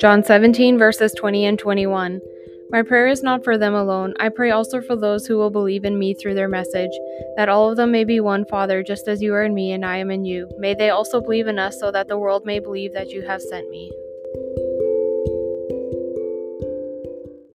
John 17, verses 20 and 21. My prayer is not for them alone. I pray also for those who will believe in me through their message, that all of them may be one, Father, just as you are in me and I am in you. May they also believe in us, so that the world may believe that you have sent me.